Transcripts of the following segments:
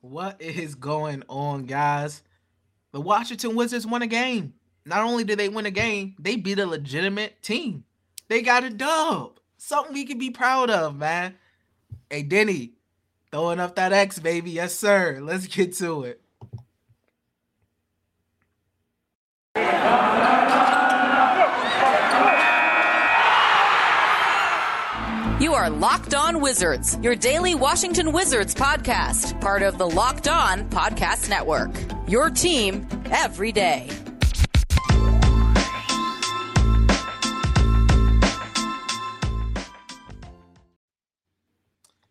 What is going on, guys? The Washington Wizards won a game. Not only did they win a game, they beat a legitimate team. They got a dub. Something we can be proud of, man. Hey, Deni, throwing up that X, baby. Yes, sir. Let's get to it. Are Locked On Wizards, your daily Washington Wizards podcast, part of the Locked On Podcast Network. Your team every day.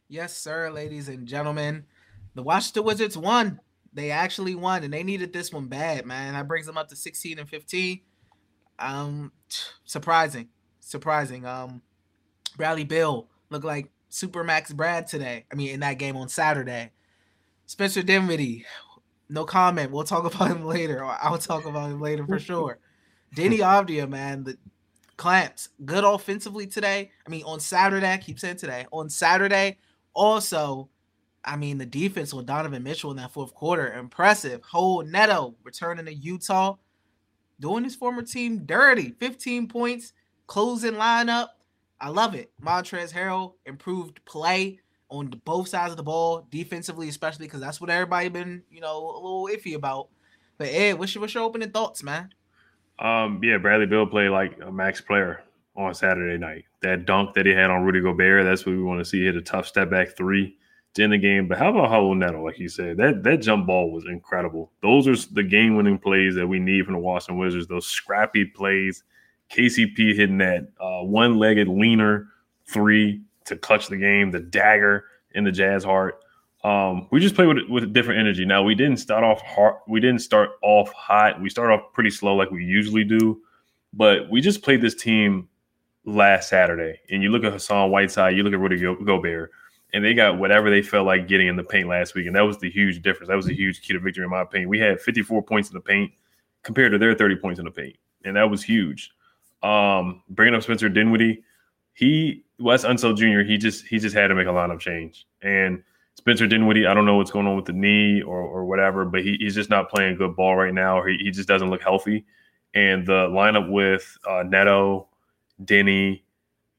Yes, sir, ladies and gentlemen. The Washington Wizards won. They actually won, and they needed this one bad, man. That brings them up to 16 and 15. Um, surprising, surprising. Um, Bradley Beal looked like Super Max Brad today. I mean, in that game on Saturday. Spencer Dinwiddie, no comment. We'll talk about him later. I'll talk about him later for sure. Deni Avdija, man, the clamps, good offensively today. I mean, on Saturday, I keep saying today. On Saturday, also, I mean, the defense with Donovan Mitchell in that fourth quarter, impressive. Raul Neto returning to Utah, doing his former team dirty. 15 points, closing lineup. I love it. Montrezl Harrell improved play on both sides of the ball, defensively, especially because that's what everybody been, you know, a little iffy about. But Ed, what's your, what's your opening thoughts, man? Um, yeah, Bradley Beal played like a max player on Saturday night. That dunk that he had on Rudy Gobert, that's what we want to see. He hit a tough step back three to end the game. But how about Raul Neto? Like you said, that that jump ball was incredible. Those are the game winning plays that we need from the Washington Wizards. Those scrappy plays. KCP hitting that uh, one legged leaner three to clutch the game, the dagger in the Jazz heart. Um, we just played with with different energy. Now we didn't start off hard. We didn't start off hot. We started off pretty slow like we usually do, but we just played this team last Saturday. And you look at Hassan Whiteside, you look at Rudy Go- Gobert, and they got whatever they felt like getting in the paint last week, and that was the huge difference. That was a huge key to victory, in my opinion. We had 54 points in the paint compared to their 30 points in the paint, and that was huge. Um, bringing up Spencer Dinwiddie, he Wes Unseld Jr. He just he just had to make a lineup change, and Spencer Dinwiddie, I don't know what's going on with the knee or or whatever, but he, he's just not playing good ball right now, he, he just doesn't look healthy. And the lineup with uh, Neto, Deni,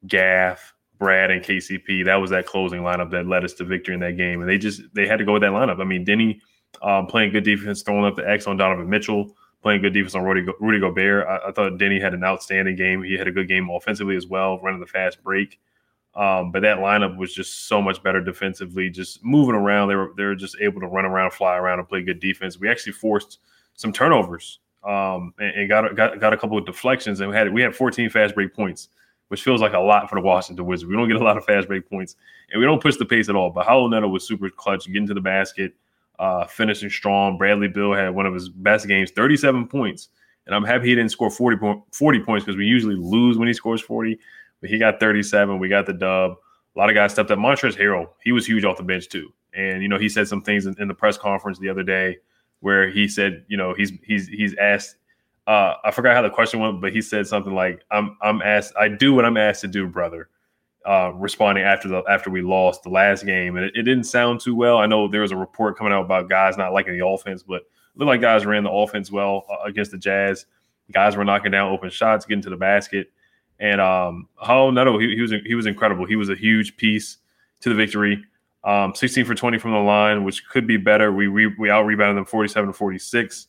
Gaff, Brad, and KCP. That was that closing lineup that led us to victory in that game. And they just they had to go with that lineup. I mean, Deni um, playing good defense, throwing up the X on Donovan Mitchell, playing good defense on Rudy, Go- Rudy Gobert. I, I, thought Deni had an outstanding game. He had a good game offensively as well, running the fast break. Um, but that lineup was just so much better defensively, just moving around. They were they were just able to run around, fly around, and play good defense. We actually forced some turnovers um, and, and, got got got a couple of deflections, and we had we had 14 fast break points which feels like a lot for the Washington Wizards. We don't get a lot of fast break points, and we don't push the pace at all. But Neto was super clutch, getting to the basket, uh, finishing strong. Bradley Beal had one of his best games, 37 points. And I'm happy he didn't score 40, po- 40 points because we usually lose when he scores 40. But he got 37. We got the dub. A lot of guys stepped up. Montrezl Harrell, he was huge off the bench too. And you know, he said some things in, in the press conference the other day where he said, you know, he's he's he's asked uh, I forgot how the question went, but he said something like, "I'm I'm asked, I do what I'm asked to do, brother." Uh, responding after the after we lost the last game, and it, it, didn't sound too well. I know there was a report coming out about guys not liking the offense, but it looked like guys ran the offense well uh, against the Jazz. Guys were knocking down open shots, getting to the basket, and um, Raul Neto, he, he was he was incredible. He was a huge piece to the victory. Um, 16 for 20 from the line, which could be better. We re, we out rebounded them 47 to 46.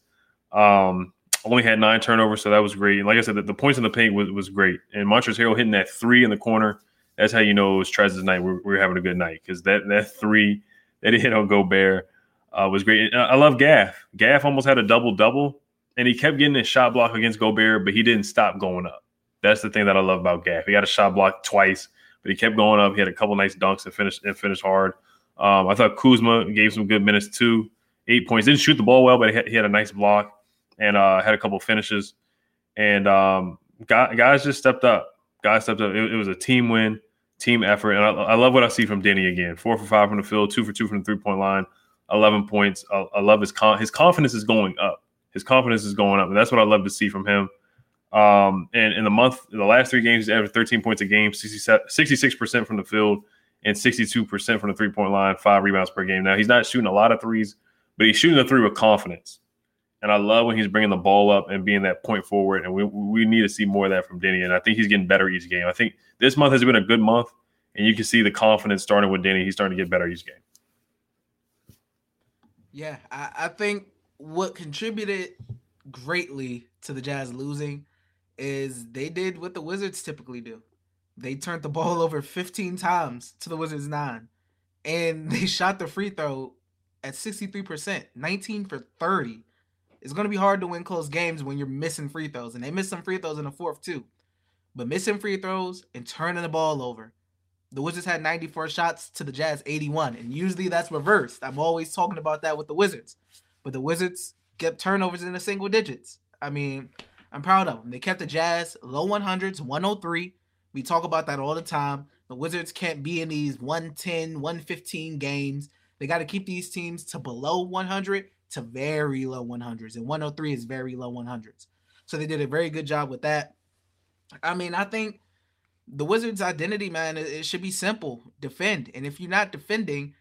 Um, only had nine turnovers, so that was great. And like I said, the, the points in the paint was, was great. And Montrezl Harrell hitting that three in the corner, that's how you know it was Trez's night. We're, we're having a good night because that that three that he hit on Gobert uh, was great. And I love Gaff. Gaff almost had a double double, and he kept getting his shot block against Gobert, but he didn't stop going up. That's the thing that I love about Gaff. He got a shot block twice, but he kept going up. He had a couple nice dunks and finished and finished hard. Um, I thought Kuzma gave some good minutes too. eight points. Didn't shoot the ball well, but he had, he had a nice block and uh, had a couple finishes. And um, guys just stepped up. Guys stepped up. It, it was a team win, team effort, and I, I, love what I see from Deni again. Four for five from the field, two for two from the three point line, eleven points. I, I love his con- his confidence is going up. His confidence is going up, and that's what I love to see from him. Um, and in the month, in the last three games, he's averaged 13 points a game, 66 percent from the field, and 62 percent from the three point line, five rebounds per game. Now he's not shooting a lot of threes, but he's shooting the three with confidence. And I love when he's bringing the ball up and being that point forward. And we, we need to see more of that from Deni. And I think he's getting better each game. I think this month has been a good month. And you can see the confidence starting with Deni. He's starting to get better each game. Yeah, I, I think what contributed greatly to the Jazz losing is they did what the Wizards typically do. They turned the ball over 15 times to the Wizards nine. And they shot the free throw at 63%, 19 for 30 it's going to be hard to win close games when you're missing free throws. And they missed some free throws in the fourth, too. But missing free throws and turning the ball over. The Wizards had 94 shots to the Jazz 81. And usually that's reversed. I'm always talking about that with the Wizards. But the Wizards kept turnovers in the single digits. I mean, I'm proud of them. They kept the Jazz low 100s, 103. We talk about that all the time. The Wizards can't be in these 110, 115 games. They got to keep these teams to below 100 to very low 100s, and 103 is very low 100s. So they did a very good job with that. I mean, I think the Wizards' identity, man, it, should be simple: defend. And if you're not defending,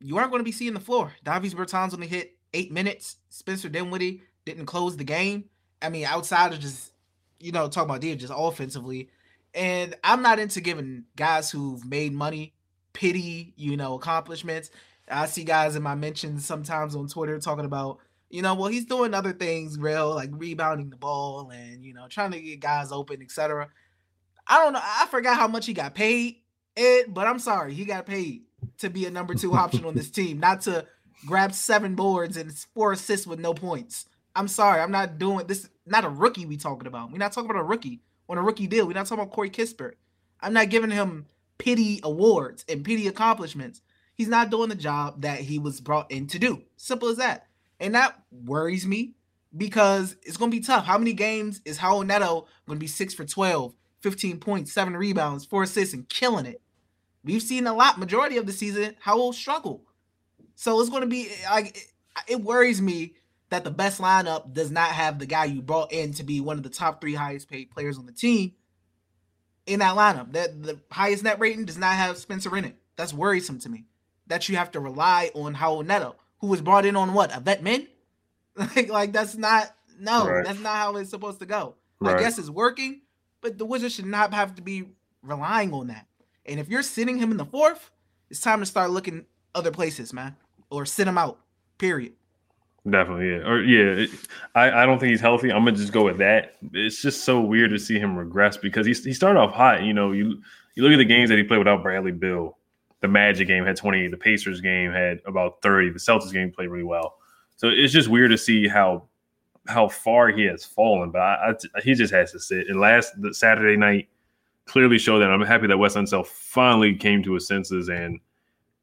you aren't going to be seeing the floor. Davis Bertans only hit eight minutes. Spencer Dinwiddie didn't close the game. I mean, outside of just you know talking about Dia just offensively, and I'm not into giving guys who've made money pity, you know, accomplishments. I see guys in my mentions sometimes on Twitter talking about, you know, well, he's doing other things real, like rebounding the ball and, you know, trying to get guys open, etc. I don't know. I forgot how much he got paid, Ed, but I'm sorry. He got paid to be a number two option on this team, not to grab seven boards and four assists with no points. I'm sorry. I'm not doing this. Not a rookie we talking about. We're not talking about a rookie on a rookie deal. We're not talking about Corey Kispert. I'm not giving him pity awards and pity accomplishments he's not doing the job that he was brought in to do. Simple as that. And that worries me because it's going to be tough. How many games is Raul Neto going to be 6 for 12, 15 points, 7 rebounds, 4 assists, and killing it? We've seen a lot, majority of the season, Raul struggle. So it's going to be like, it, it worries me that the best lineup does not have the guy you brought in to be one of the top three highest paid players on the team in that lineup. That the highest net rating does not have Spencer in it. That's worrisome to me that you have to rely on Raul Neto, who was brought in on what a vet min. like, like that's not no, right. that's not how it's supposed to go. Right. I guess it's working, but the Wizards should not have to be relying on that. And if you're sitting him in the fourth, it's time to start looking other places, man, or sit him out. Period. Definitely, yeah, or yeah. I I don't think he's healthy. I'm gonna just go with that. It's just so weird to see him regress because he he started off hot. You know, you you look at the games that he played without Bradley Beal the Magic game had 28, the Pacers game had about 30, the Celtics game played really well. So it's just weird to see how how far he has fallen. But I, I, he just has to sit. And last Saturday night clearly showed that. I'm happy that Wes Unseld finally came to his senses and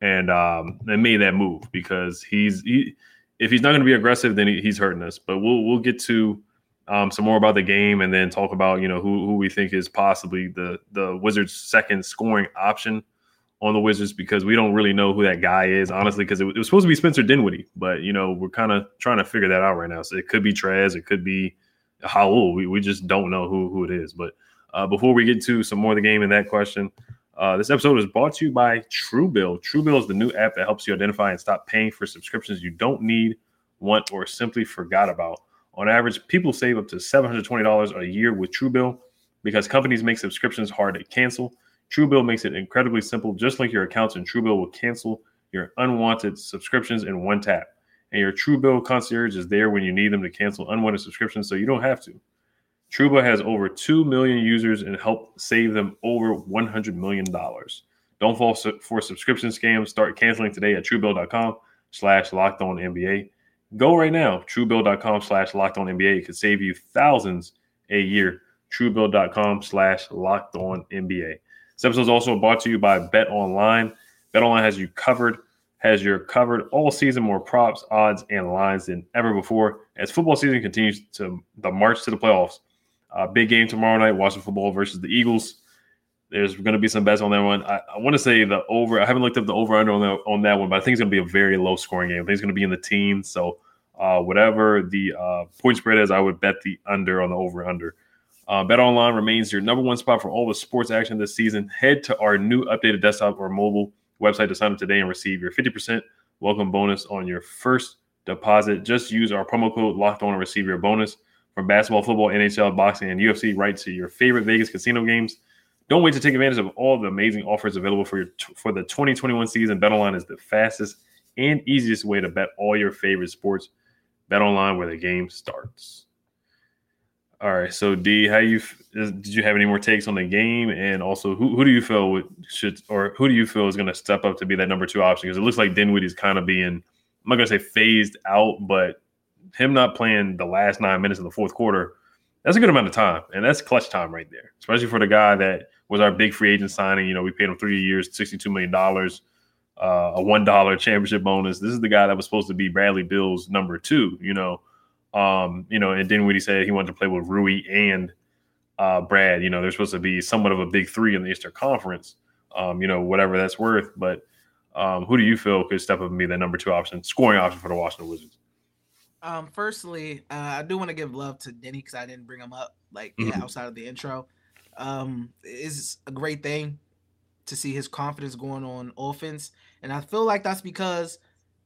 and um and made that move because he's he if he's not going to be aggressive, then he, he's hurting us. But we'll we'll get to um, some more about the game and then talk about you know who who we think is possibly the the Wizards' second scoring option on the Wizards because we don't really know who that guy is, honestly, because it, it, was supposed to be Spencer Dinwiddie, but you know we're kind of trying to figure that out right now. So it could be Trez, it could be Raul. We we just don't know who who it is. But uh, before we get to some more of the game and that question, uh, this episode is brought to you by Truebill. Truebill is the new app that helps you identify and stop paying for subscriptions you don't need, want, or simply forgot about. On average, people save up to $720 a year with Truebill because companies make subscriptions hard to cancel. Truebill makes it incredibly simple. Just link your accounts, and Truebill will cancel your unwanted subscriptions in one tap. And your Truebill concierge is there when you need them to cancel unwanted subscriptions, so you don't have to. Truebill has over 2 million users and helped save them over $100 million. Don't fall for subscription scams. Start canceling today at truebill.com slash locked on NBA. Go right now, truebill.com slash locked on NBA. It could save you thousands a year. Truebill.com slash locked on NBA. This episode is also brought to you by Bet Online. Bet Online has you covered has your covered all season more props, odds, and lines than ever before. As football season continues to the march to the playoffs, uh, big game tomorrow night, Washington football versus the Eagles. There's going to be some bets on that one. I, I want to say the over. I haven't looked up the over under on on that one, but I think it's going to be a very low scoring game. I think it's going to be in the teens. So uh, whatever the uh, point spread is, I would bet the under on the over under. Uh, Bet Online remains your number one spot for all the sports action this season. Head to our new updated desktop or mobile website to sign up today and receive your 50% welcome bonus on your first deposit. Just use our promo code locked on and receive your bonus from basketball, football, NHL, boxing, and UFC right to your favorite Vegas casino games. Don't wait to take advantage of all the amazing offers available for your for the 2021 season. BetOnline is the fastest and easiest way to bet all your favorite sports. BetOnline, where the game starts. All right, so D, how you did you have any more takes on the game, and also who, who do you feel would, should or who do you feel is going to step up to be that number two option? Because it looks like Dinwiddie's kind of being I'm not going to say phased out, but him not playing the last nine minutes of the fourth quarter, that's a good amount of time, and that's clutch time right there, especially for the guy that was our big free agent signing. You know, we paid him three years, $62 million, uh, a $1 championship bonus. This is the guy that was supposed to be Bradley Beal's number two, you know. Um, you know, and Dinwiddie said he wanted to play with Rui and uh, Brad. You know, they're supposed to be somewhat of a big three in the Eastern Conference, um, you know, whatever that's worth. But um, who do you feel could step up and be the number two option, scoring option for the Washington Wizards? Um, firstly, uh, I do want to give love to Deni because I didn't bring him up like Mhm. yeah, outside of the intro. Um, it's a great thing to see his confidence going on offense, and I feel like that's because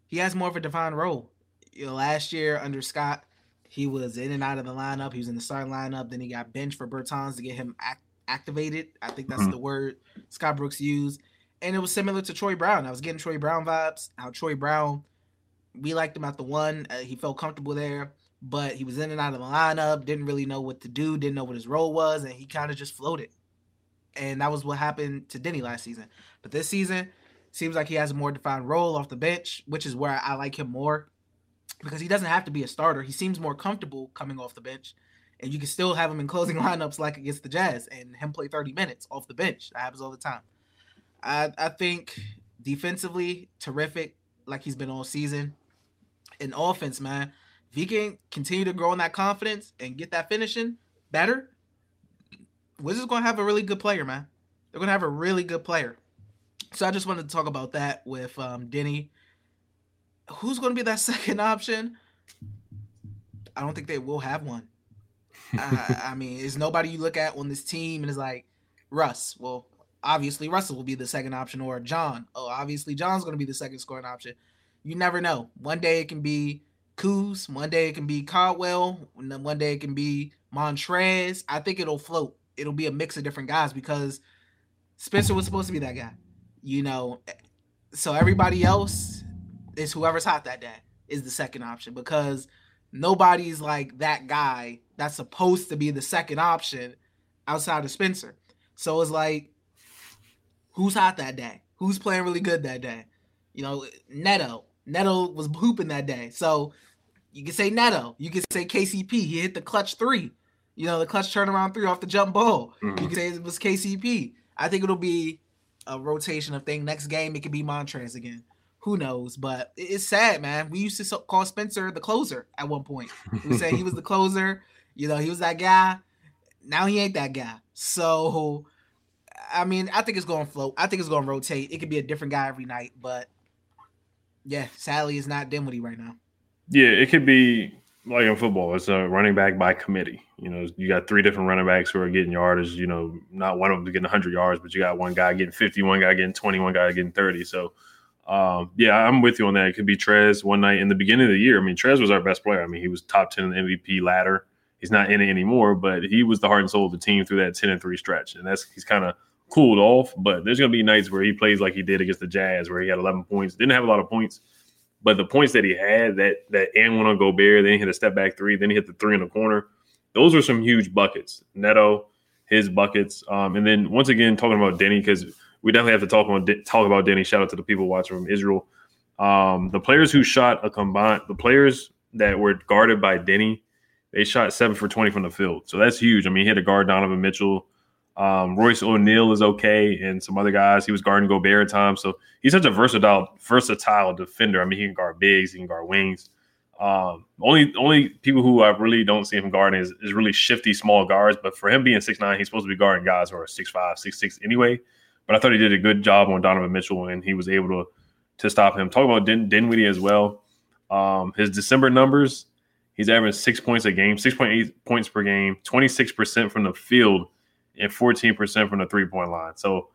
he has more of a defined role. You know, last year under Scott, he was in and out of the lineup. He was in the starting lineup. Then he got benched for Bertans to get him act- activated. I think that's Mhm. the word Scott Brooks used. And it was similar to Troy Brown. I was getting Troy Brown vibes. How Troy Brown, we liked him at the one. Uh, he felt comfortable there, but he was in and out of the lineup. Didn't really know what to do. Didn't know what his role was, and he kind of just floated. And that was what happened to Deni last season. But this season, seems like he has a more defined role off the bench, which is where I like him more because he doesn't have to be a starter. He seems more comfortable coming off the bench, and you can still have him in closing lineups like against the Jazz and him play 30 minutes off the bench. That happens all the time. I, I think defensively, terrific, like he's been all season. In offense, man, if he can continue to grow in that confidence and get that finishing better, Wizards gonna have a really good player, man. They're gonna have a really good player. So I just wanted to talk about that with um, Deni. Who's going to be that second option? I don't think they will have one. I, I mean, is nobody you look at on this team and is like Russ? Well, obviously Russell will be the second option, or John. Oh, obviously John's going to be the second scoring option. You never know. One day it can be Coos. one day it can be Caldwell, and then one day it can be Montrez. I think it'll float. It'll be a mix of different guys because Spencer was supposed to be that guy you know so everybody else is whoever's hot that day is the second option because nobody's like that guy that's supposed to be the second option outside of Spencer. So it's like who's hot that day? Who's playing really good that day? You know, Neto. Neto was hooping that day. So you can say Neto. You can say KCP. He hit the clutch three. You know, the clutch turnaround three off the jump ball. Mhm. You can say it was KCP. I think it'll be a rotation of thing. Next game, it could be Montrez again. Who knows? But it's sad, man. We used to so- call Spencer the closer at one point. We said he was the closer. You know, he was that guy. Now he ain't that guy. So, I mean, I think it's going to float. I think it's going to rotate. It could be a different guy every night. But yeah, sadly, it's not Dinwiddie right now. Yeah, it could be like in football. It's a running back by committee. You know, you got three different running backs who are getting yardage. You know, not one of them getting 100 yards, but you got one guy getting 50, one guy getting 20, one guy getting 30. So, um, yeah, I'm with you on that. It could be Trez one night in the beginning of the year. I mean, Trez was our best player. I mean, he was top 10 in the MVP ladder. He's not in it anymore, but he was the heart and soul of the team through that 10 and 3 stretch. And that's he's kind of cooled off. But there's going to be nights where he plays like he did against the Jazz, where he had 11 points. Didn't have a lot of points, but the points that he had, that that and one on Gobert, then he hit a step back three, then he hit the three in the corner. Those are some huge buckets. Neto, his buckets, um, and then once again talking about Deni because we definitely have to talk about talk about Deni. Shout out to the people watching from Israel. Um, the players who shot a combined, the players that were guarded by Deni, they shot seven for twenty from the field, so that's huge. I mean, he had to guard Donovan Mitchell. Um, Royce O'Neale is okay, and some other guys. He was guarding Gobert at times, so he's such a versatile, versatile defender. I mean, he can guard bigs, he can guard wings. Um, only only people who I really don't see him guarding is, is really shifty small guards. But for him being six nine, he's supposed to be guarding guys who are six five, six six anyway. But I thought he did a good job on Donovan Mitchell, and he was able to to stop him. Talk about Din- Dinwiddie as well. Um, his December numbers, he's averaging six points a game, six point eight points per game, twenty six percent from the field and 14% from the three point line. So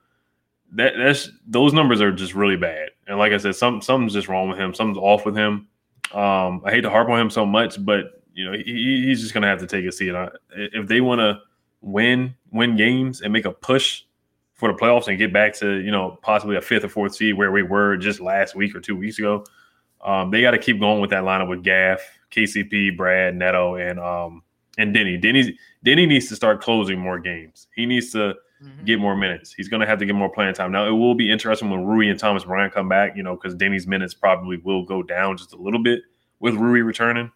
that that's those numbers are just really bad. And like I said, some something's just wrong with him. Something's off with him. Um, I hate to harp on him so much, but you know he, he's just gonna have to take a seat. If they want to win win games and make a push for the playoffs and get back to you know possibly a fifth or fourth seed where we were just last week or two weeks ago, um, they got to keep going with that lineup with Gaff, KCP, Brad, Neto, and um, and Deni. Deni Deni needs to start closing more games. He needs to mm-hmm. get more minutes. He's going to have to get more playing time. Now it will be interesting when Rui and Thomas Bryant come back. You know, because Deni's minutes probably will go down just a little bit with Rui returning.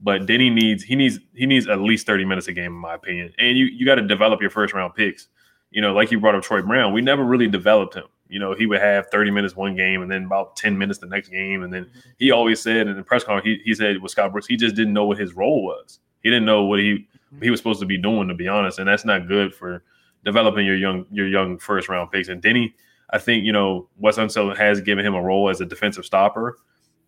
But Deni needs he needs he needs at least thirty minutes a game, in my opinion. And you you got to develop your first round picks. You know, like you brought up Troy Brown, we never really developed him. You know, he would have 30 minutes one game and then about 10 minutes the next game. And then mm-hmm. he always said in the press conference, he, he said with Scott Brooks, he just didn't know what his role was. He didn't know what he he was supposed to be doing, to be honest, and that's not good for developing your young your young first round picks. And Deni, I think you know Wes Unseld has given him a role as a defensive stopper,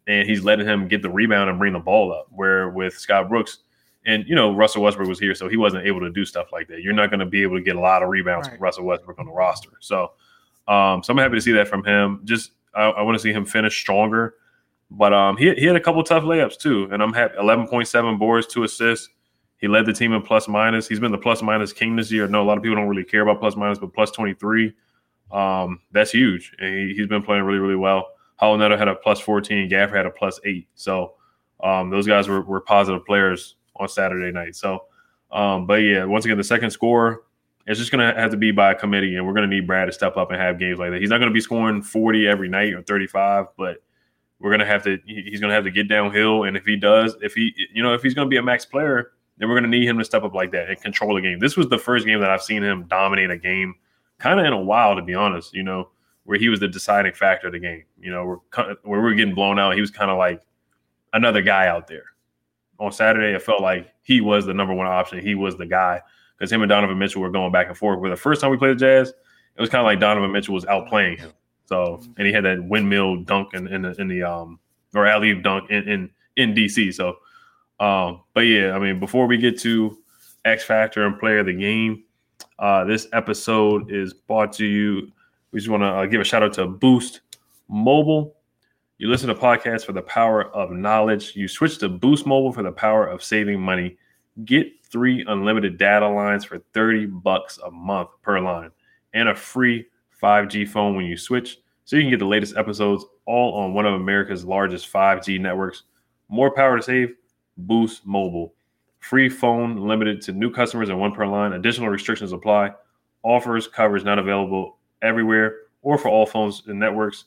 and he's letting him get the rebound and bring the ball up. Where with Scott Brooks. And you know Russell Westbrook was here, so he wasn't able to do stuff like that. You're not going to be able to get a lot of rebounds right. with Russell Westbrook on the roster. So, um, so I'm happy to see that from him. Just I, I want to see him finish stronger. But um, he, he had a couple tough layups too, and I'm happy. 11.7 boards, two assists. He led the team in plus minus. He's been the plus minus king this year. No, a lot of people don't really care about plus minus, but plus 23, um, that's huge. And he, has been playing really, really well. Neto had a plus 14. Gafford had a plus eight. So um, those guys were, were positive players on Saturday night. So, um, but yeah, once again, the second score, it's just going to have to be by committee, and we're going to need Brad to step up and have games like that. He's not going to be scoring 40 every night or 35, but we're going to have to, he's going to have to get downhill. And if he does, if he, you know, if he's going to be a max player, then we're going to need him to step up like that and control the game. This was the first game that I've seen him dominate a game kind of in a while, to be honest, you know, where he was the deciding factor of the game. You know, we're, where we are getting blown out, he was kind of like another guy out there. On Saturday, it felt like he was the number one option. He was the guy because him and Donovan Mitchell were going back and forth. Where the first time we played the Jazz, it was kind of like Donovan Mitchell was outplaying him. So, and he had that windmill dunk in, in the in the um or alley dunk in, in in DC. So um, but yeah, I mean, before we get to X Factor and Player of the Game, uh, this episode is brought to you. We just want to uh, give a shout out to Boost Mobile. You listen to podcasts for the power of knowledge. You switch to Boost Mobile for the power of saving money. Get three unlimited data lines for 30 bucks a month per line and a free 5G phone when you switch so you can get the latest episodes all on one of America's largest 5G networks. More power to save Boost Mobile. Free phone limited to new customers and one per line. Additional restrictions apply. Offers coverage not available everywhere or for all phones and networks.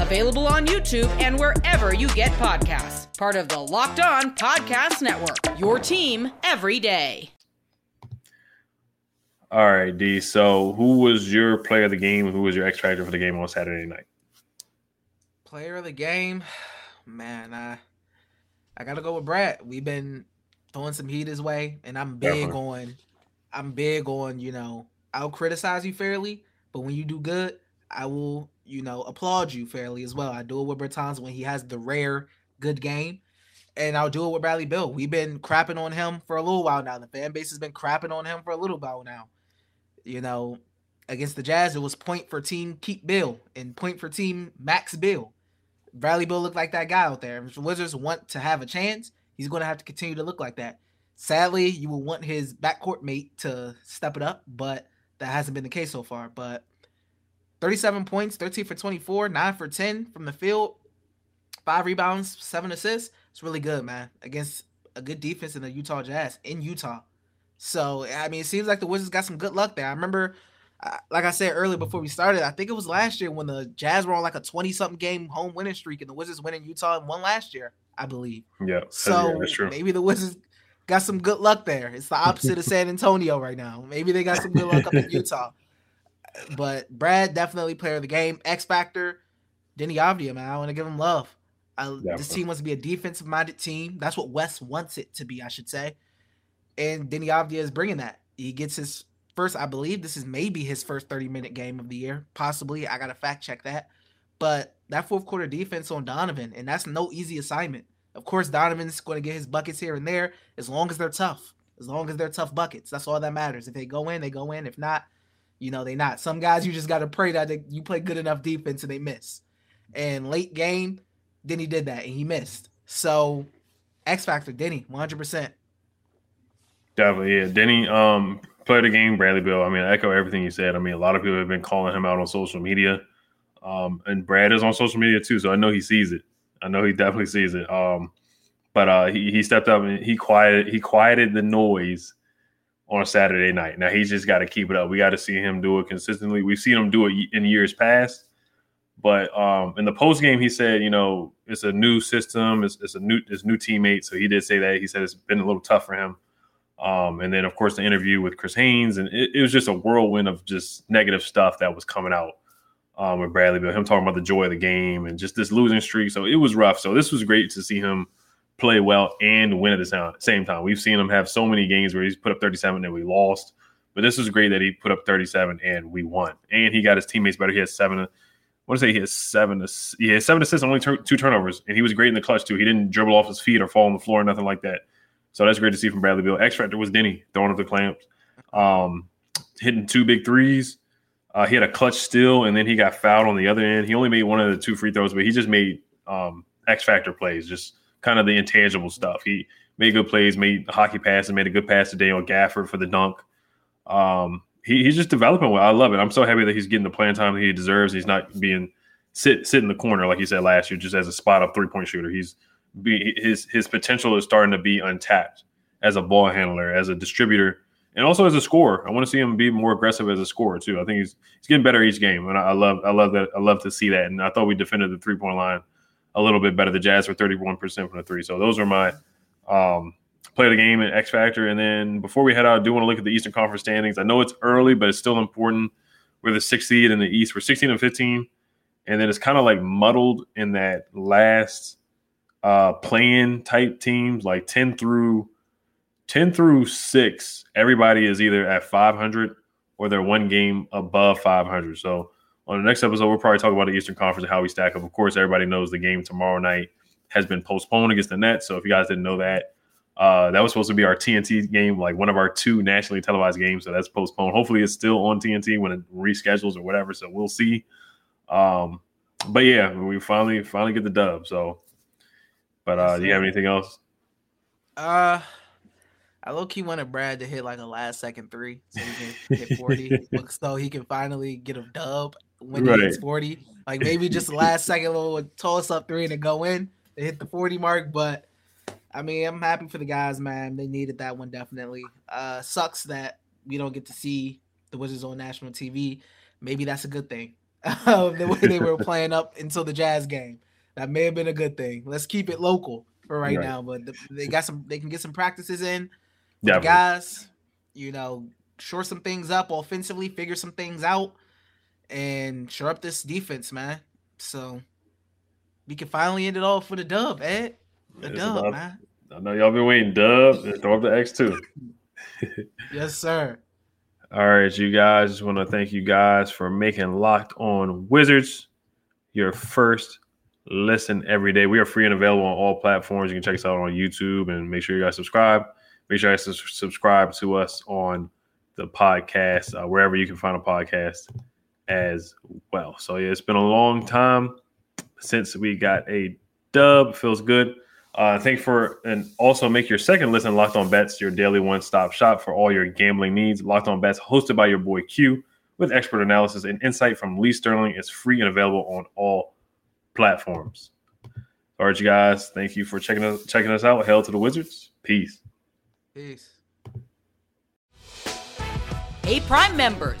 available on YouTube and wherever you get podcasts. Part of the Locked On Podcast Network, your team every day. All right, D. So, who was your player of the game? Who was your X factor for the game on Saturday night? Player of the game, man. I I gotta go with Brad. We've been throwing some heat his way, and I'm big Definitely. on, I'm big on, you know, I'll criticize you fairly, but when you do good, I will, you know, applaud you fairly as well. I do it with Bertans when he has the rare good game, and I'll do it with Bradley Beal. We've been crapping on him for a little while now. The fan base has been crapping on him for a little while now. You know, against the Jazz, it was point for team keep Beal and point for team max Beal. Bradley Beal looked like that guy out there. If the Wizards want to have a chance, He's going to have to continue to look like that. Sadly, you will want his backcourt mate to step it up, but that hasn't been the case so far. But 37 points, 13 for 24, 9 for 10 from the field, five rebounds, seven assists. It's really good, man, against a good defense in the Utah Jazz in Utah. So, I mean, it seems like the Wizards got some good luck there. I remember, uh, like I said earlier before we started, I think it was last year when the Jazz were on like a 20 something game home winning streak and the Wizards went in Utah and won last year, I believe. Yeah. So, maybe the Wizards got some good luck there. It's the opposite of San Antonio right now. Maybe they got some good luck up in Utah. But Brad definitely player of the game. X Factor, Deni Avdija, man. I want to give him love. I, this team wants to be a defensive minded team. That's what Wes wants it to be, I should say. And Deni Avdija is bringing that. He gets his first, I believe this is maybe his first 30 minute game of the year. Possibly. I got to fact check that. But that fourth quarter defense on Donovan, and that's no easy assignment. Of course, Donovan's going to get his buckets here and there as long as they're tough. As long as they're tough buckets. That's all that matters. If they go in, they go in. If not, you know, they not. Some guys you just got to pray that they, you play good enough defense and they miss. And late game, he did that and he missed. So X Factor, Deni, 100%. Definitely, yeah. Deni um, play the game, Bradley Beal. I mean, I echo everything you said. I mean, a lot of people have been calling him out on social media. Um, and Brad is on social media too, so I know he sees it. I know he definitely sees it. Um, but uh, he he stepped up and he quieted he quieted the noise on Saturday night. Now he's just got to keep it up. We got to see him do it consistently. We've seen him do it in years past. But um, in the post game, he said, you know, it's a new system, it's, it's a new, it's new teammate. So he did say that. He said it's been a little tough for him. Um, and then, of course, the interview with Chris Haynes, and it, it, was just a whirlwind of just negative stuff that was coming out um, with Bradley Beal. Him talking about the joy of the game and just this losing streak. So it was rough. So this was great to see him play well and win at the same time. We've seen him have so many games where he's put up 37 and we lost. But this was great that he put up 37 and we won. And he got his teammates better. He has seven. I want to say he has seven. He has seven assists, only two turnovers, and he was great in the clutch too. He didn't dribble off his feet or fall on the floor or nothing like that. So that's great to see from Bradley Beal. X factor was Deni throwing up the clamps, um, hitting two big threes. Uh, he had a clutch steal, and then he got fouled on the other end. He only made one of the two free throws, but he just made um, X factor plays, just kind of the intangible stuff. He made good plays, made hockey passes, made a good pass today on Gafford for the dunk. Um, he, he's just developing well. I love it. I'm so happy that he's getting the playing time that he deserves. He's not being sit sit in the corner like he said last year, just as a spot up three point shooter. He's be, his his potential is starting to be untapped as a ball handler, as a distributor, and also as a scorer. I want to see him be more aggressive as a scorer too. I think he's he's getting better each game, and I, I love I love that I love to see that. And I thought we defended the three point line a little bit better. The Jazz were 31% from the three. So those are my um, play the game and X Factor. And then before we head out, I do want to look at the Eastern Conference standings. I know it's early, but it's still important. We're the sixth seed in the East. We're 16 and 15. And then it's kind of like muddled in that last uh playing type teams, like 10 through 10 through 6. Everybody is either at 500 or they're one game above 500. So on the next episode, we'll probably talk about the Eastern Conference and how we stack up. Of course, everybody knows the game tomorrow night has been postponed against the Nets. So if you guys didn't know that, uh, that was supposed to be our TNT game, like one of our two nationally televised games. So that's postponed. Hopefully, it's still on TNT when it reschedules or whatever. So we'll see. Um, but yeah, we finally finally get the dub. So, but uh, do you have anything else? Uh, I low key wanted Brad to hit like a last second three so he can hit 40, so he can finally get a dub when right. he hits 40. Like maybe just the last second little toss up three and to go in to hit the 40 mark. But I mean, I'm happy for the guys, man. They needed that one definitely. Uh sucks that we don't get to see the Wizards on national TV. Maybe that's a good thing. the way they were playing up until the Jazz game. That may have been a good thing. Let's keep it local for right, right. now. But the, they got some they can get some practices in. Yeah, guys, you know, shore some things up offensively, figure some things out and shore up this defense, man. So we can finally end it off with a dub, Ed. A it's dub, man. I know y'all been waiting. Dub, throw up the X two. yes, sir. All right, you guys. Just want to thank you guys for making Locked On Wizards your first listen every day. We are free and available on all platforms. You can check us out on YouTube and make sure you guys subscribe. Make sure you guys subscribe to us on the podcast, uh, wherever you can find a podcast as well. So yeah, it's been a long time since we got a dub. Feels good. Uh, thank for and also make your second listen Locked On Bets your daily one stop shop for all your gambling needs. Locked On Bets, hosted by your boy Q, with expert analysis and insight from Lee Sterling. It's free and available on all platforms. All right, you guys. Thank you for checking us checking us out. Hell to the Wizards. Peace. Peace. Hey, Prime members,